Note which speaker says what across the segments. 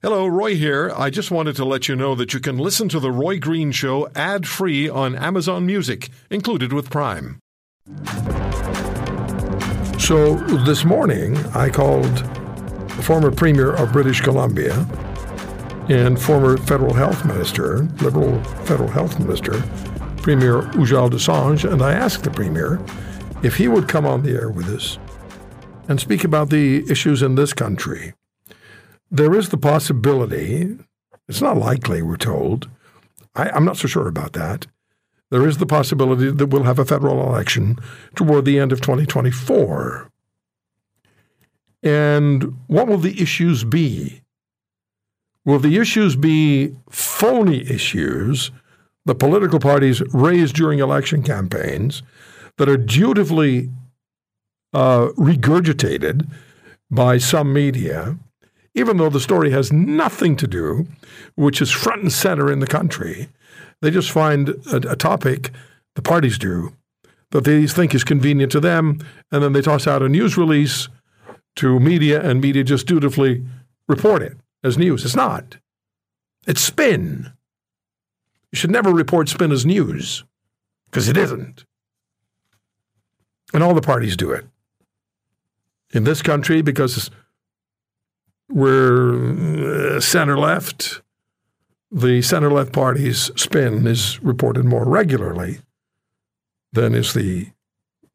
Speaker 1: Hello, Roy here. I just wanted to let you know that you can listen to The Roy Green Show ad free on Amazon Music, included with Prime.
Speaker 2: So this morning, I called the former Premier of British Columbia and former Federal Health Minister, Liberal Federal Health Minister, Premier Ujjal Dosanjh, and I asked the Premier if he would come on the air with us and speak about the issues in this country there is the possibility, it's not likely, we're told. I, I'm not so sure about that. There is the possibility that we'll have a federal election toward the end of 2024. And what will the issues be? Will the issues be phony issues the political parties raise during election campaigns that are dutifully uh, regurgitated by some media even though the story has nothing to do, which is front and center in the country, they just find a, a topic, the parties do, that they think is convenient to them, and then they toss out a news release to media, and media just dutifully report it as news. It's not. It's spin. You should never report spin as news because it isn't. And all the parties do it. In this country, because we're uh, center left. The center left party's spin is reported more regularly than is the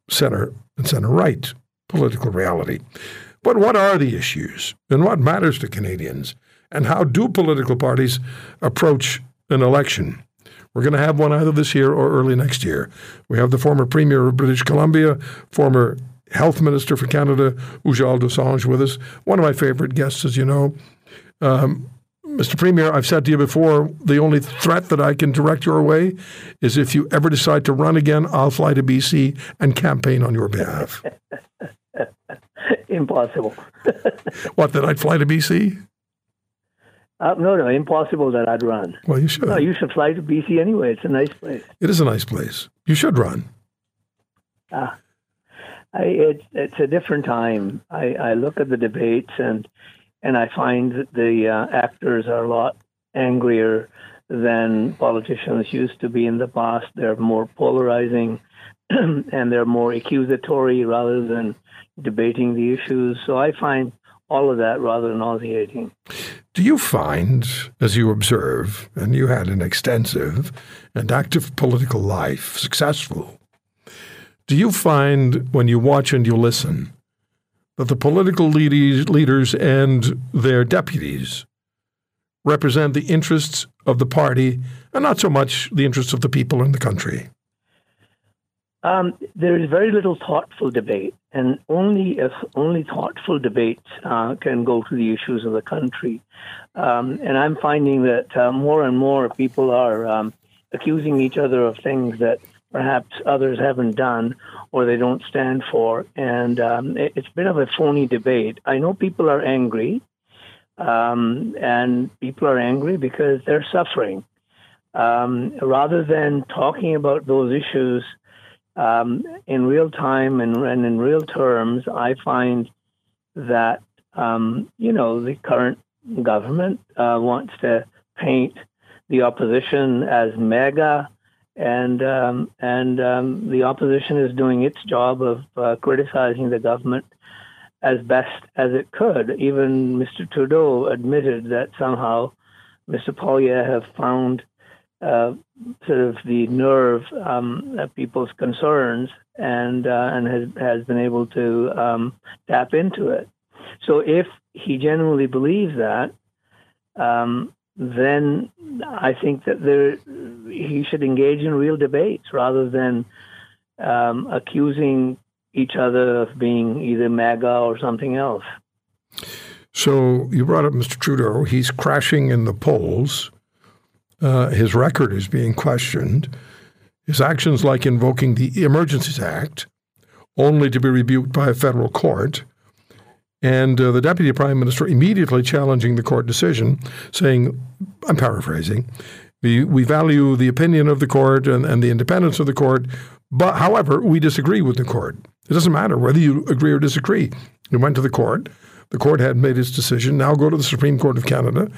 Speaker 2: center and center right political reality. But what are the issues and what matters to Canadians? And how do political parties approach an election? We're going to have one either this year or early next year. We have the former Premier of British Columbia, former Health Minister for Canada, Ujjal Dosanjh, with us. One of my favorite guests, as you know. Um, Mr. Premier, I've said to you before, the only threat that I can direct your way is if you ever decide to run again, I'll fly to BC and campaign on your behalf.
Speaker 3: impossible.
Speaker 2: what, that I'd fly to BC?
Speaker 3: Uh, no, no, impossible that I'd run.
Speaker 2: Well, you should.
Speaker 3: No, you should fly to BC anyway. It's a nice place.
Speaker 2: It is a nice place. You should run.
Speaker 3: Ah. I, it's it's a different time. I, I look at the debates and and I find that the uh, actors are a lot angrier than politicians used to be in the past. They're more polarizing and they're more accusatory rather than debating the issues. So I find all of that rather nauseating.
Speaker 2: Do you find, as you observe, and you had an extensive and active political life, successful, do you find when you watch and you listen that the political leaders and their deputies represent the interests of the party and not so much the interests of the people in the country?
Speaker 3: Um, there is very little thoughtful debate, and only if only thoughtful debate uh, can go to the issues of the country. Um, and I'm finding that uh, more and more people are um, accusing each other of things that perhaps others haven't done or they don't stand for. And um, it, has been of a phony debate. I know people are angry, um, and people are angry because they're suffering. Um, rather than talking about those issues um, in real time and, and, in real terms, I find that, um, you know, the current government uh, wants to paint the opposition as MAGA and um, and um, the opposition is doing its job of uh, criticizing the government as best as it could. Even Mr. Trudeau admitted that somehow Mr. Poilievre have found uh, sort of the nerve um, of people's concerns and uh, and has has been able to um, tap into it. So if he genuinely believes that, um, then I think that there he should engage in real debates rather than um, accusing each other of being either MAGA or something else.
Speaker 2: So you brought up Mr. Trudeau. He's crashing in the polls. Uh, his record is being questioned. His actions, like invoking the Emergencies Act, only to be rebuked by a federal court, and uh, the deputy prime minister immediately challenging the court decision, saying, I'm paraphrasing, we, we value the opinion of the court and, and the independence of the court, but however, we disagree with the court. It doesn't matter whether you agree or disagree. You went to the court. The court had made its decision. Now go to the Supreme Court of Canada,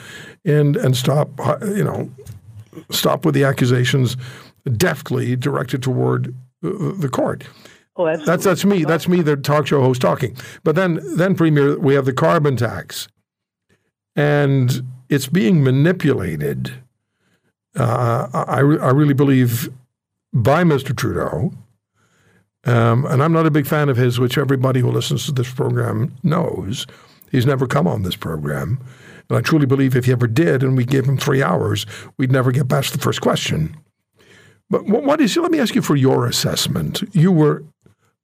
Speaker 2: and and stop. You know, stop with the accusations deftly directed toward the court.
Speaker 3: Oh, absolutely.
Speaker 2: That's that's me. That's me, the talk show host talking. But then, then Premier, we have the carbon tax, and it's being manipulated. Uh, I I really believe by Mr. Trudeau, um, and I'm not a big fan of his, which everybody who listens to this program knows. He's never come on this program. And I truly believe if he ever did and we gave him three hours, we'd never get past the first question. But what is, let me ask you for your assessment. You were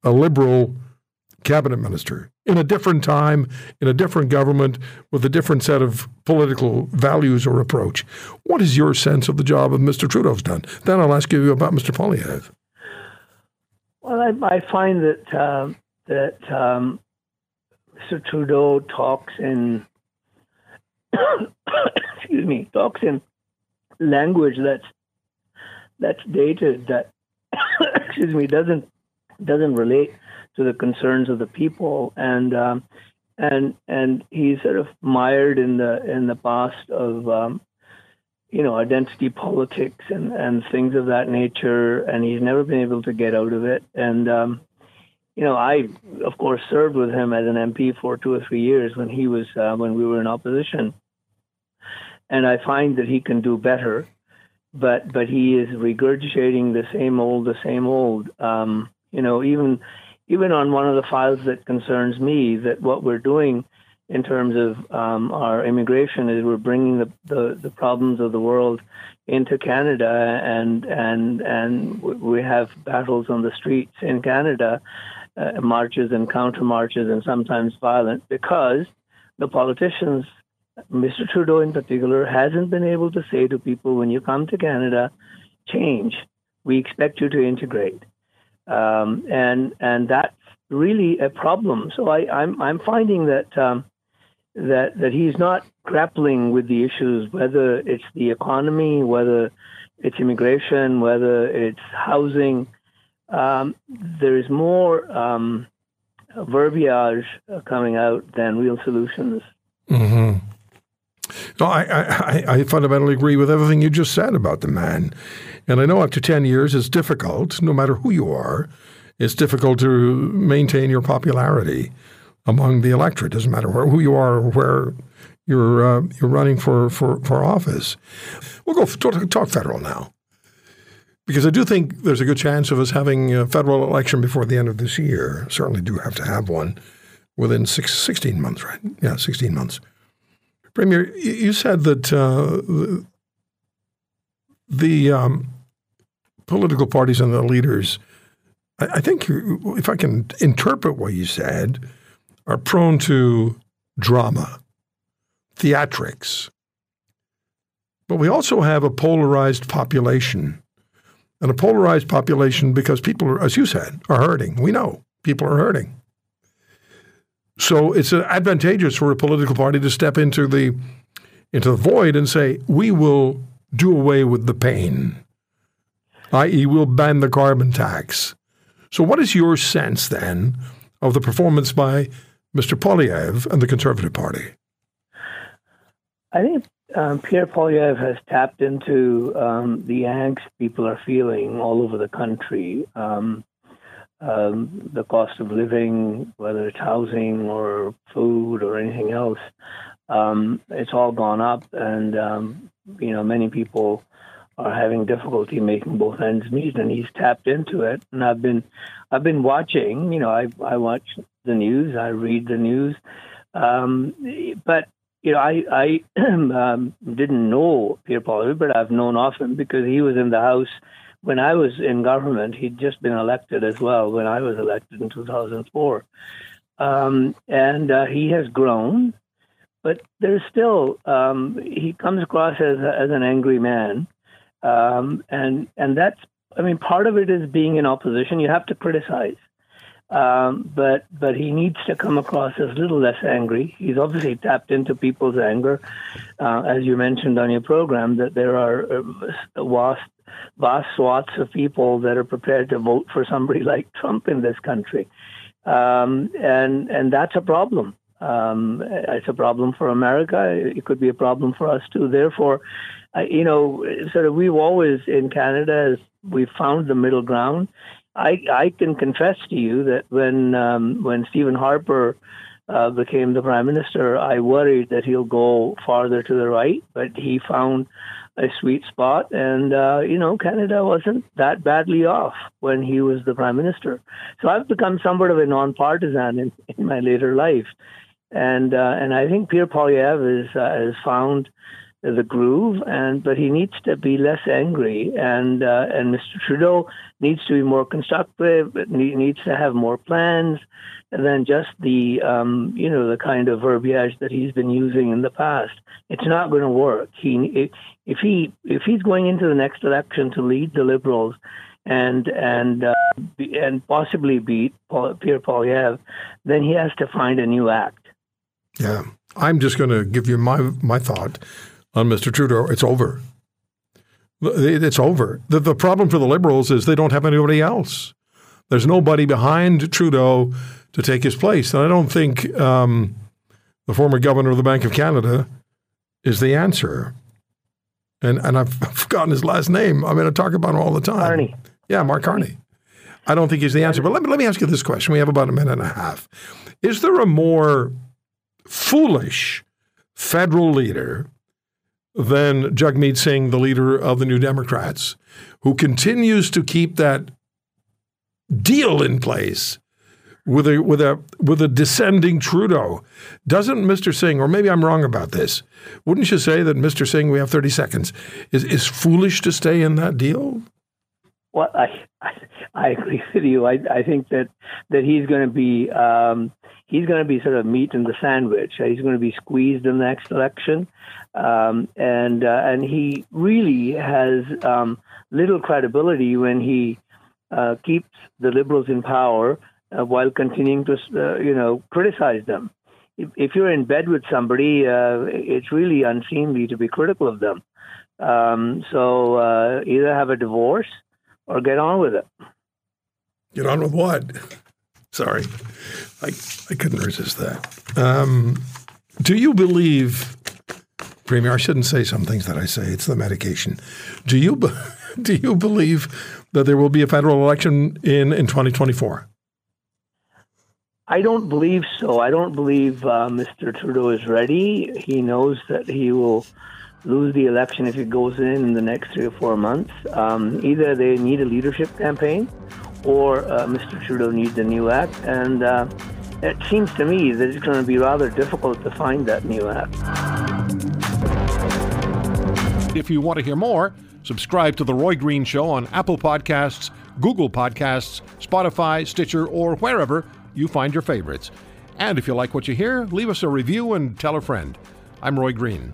Speaker 2: a liberal cabinet minister in a different time, in a different government, with a different set of political values or approach. What is your sense of the job of Mr. Trudeau's done? Then I'll ask you about Mr. Poilievre.
Speaker 3: Well, I, I find that um, that um, Mr. Trudeau talks in excuse me talks in language that's that's dated that excuse me doesn't doesn't relate to the concerns of the people. And um, and and he's sort of mired in the in the past of um, you know identity politics and and things of that nature. And he's never been able to get out of it. And um, you know I of course served with him as an MP for two or three years when he was uh, when we were in opposition. And I find that he can do better but but he is regurgitating the same old, the same old. Um, you know, even even on one of the files that concerns me, that what we're doing in terms of um, our immigration is we're bringing the, the, the problems of the world into Canada, and and and we have battles on the streets in Canada, uh, marches and counter marches, and sometimes violent because the politicians Mr. Trudeau, in particular, hasn't been able to say to people, when you come to Canada, change. We expect you to integrate, um, and and that's really a problem. So I, I'm, I'm finding that um, that that he's not grappling with the issues, whether it's the economy, whether it's immigration, whether it's housing. Um, there is more um, verbiage coming out than real solutions.
Speaker 2: Mm-hmm. No, I, I, I fundamentally agree with everything you just said about the man. And I know after 10 years it's difficult, no matter who you are, it's difficult to maintain your popularity among the electorate. Doesn't matter where, who you are or where you're, uh, you're running for, for, for office. We'll go talk, talk federal now. Because I do think there's a good chance of us having a federal election before the end of this year. Certainly do have to have one within six, 16 months, right? Yeah, 16 months. Premier, you said that uh, the um, political parties and the leaders, I, I think, if I can interpret what you said, are prone to drama, theatrics. But we also have a polarized population. And a polarized population because people, are, as you said, are hurting. We know people are hurting. So it's advantageous for a political party to step into the into the void and say, we will do away with the pain, i.e., we'll ban the carbon tax. So, what is your sense then of the performance by Mr. Poilievre and the Conservative Party?
Speaker 3: I think um, Pierre Poilievre has tapped into um, the angst people are feeling all over the country. Um, um, the cost of living, whether it's housing or food or anything else, um, it's all gone up, and um, you know many people are having difficulty making both ends meet, and he's tapped into it. And I've been, I've been watching. You know, I I watch the news, I read the news, um, but you know, I I um, didn't know Pierre Paul, but I've known of him because he was in the House when I was in government, he'd just been elected as well when I was elected in 2004. Um, and uh, he has grown, but there's still, um, he comes across as, as an angry man. Um, and, and that's, I mean, part of it is being in opposition. You have to criticize. Um, but but he needs to come across as a little less angry. He's obviously tapped into people's anger, uh, as you mentioned on your program, that there are uh, vast vast swaths of people that are prepared to vote for somebody like Trump in this country, um, and and that's a problem. Um, it's a problem for America. It could be a problem for us too. Therefore, uh, you know, sort of we've always in Canada, we've found the middle ground. I, I can confess to you that when um, when Stephen Harper uh, became the prime minister, I worried that he'll go farther to the right, but he found a sweet spot, and uh, you know, Canada wasn't that badly off when he was the prime minister. So I've become somewhat of a nonpartisan in, in my later life, and uh, and I think Pierre Poilievre is, uh, has found the groove, and but he needs to be less angry, and uh, and Mr. Trudeau needs to be more constructive, needs to have more plans than just the um, you know the kind of verbiage that he's been using in the past. It's not going to work. He if he if he's going into the next election to lead the Liberals and and uh, and possibly beat Pierre Poilievre, then he has to find a new act.
Speaker 2: Yeah, I'm just going to give you my my thought on Mr. Trudeau. It's over. It's over. The, the problem for the Liberals is they don't have anybody else. There's nobody behind Trudeau to take his place. And I don't think um, the former governor of the Bank of Canada is the answer. And and I've forgotten his last name. I mean, I talk about him all the time.
Speaker 3: Carney.
Speaker 2: Yeah, Mark Carney. I don't think he's the answer. But let me, let me ask you this question. We have about a minute and a half. Is there a more foolish federal leader than Jagmeet Singh, the leader of the New Democrats, who continues to keep that deal in place with a with a with a descending Trudeau. Doesn't Mr. Singh, or maybe I'm wrong about this, wouldn't you say that Mr. Singh, we have 30 seconds, is is foolish to stay in that deal?
Speaker 3: Well, I I, agree with you. I I think that that he's going to be um, he's going to be sort of meat in the sandwich. He's going to be squeezed in the next election, um, and uh, and he really has um, little credibility when he uh, keeps the liberals in power uh, while continuing to, uh, you know, criticize them. If, if, you're in bed with somebody, uh, it's really unseemly to be critical of them. Um, so uh, either have a divorce or get on with it.
Speaker 2: Get on with what? Sorry, I, I couldn't resist that. Um, do you believe, Premier? I shouldn't say some things that I say. It's the medication. Do you do you believe that there will be a federal election in in 2024?
Speaker 3: I don't believe so. I don't believe uh, Mr. Trudeau is ready. He knows that he will lose the election if it goes in in the next three or four months. Um, either they need a leadership campaign or uh, Mr. Trudeau needs a new act. And uh, it seems to me that it's going to be rather difficult to find that new act.
Speaker 1: If you want to hear more, subscribe to The Roy Green Show on Apple Podcasts, Google Podcasts, Spotify, Stitcher, or wherever you find your favorites. And if you like what you hear, leave us a review and tell a friend. I'm Roy Green.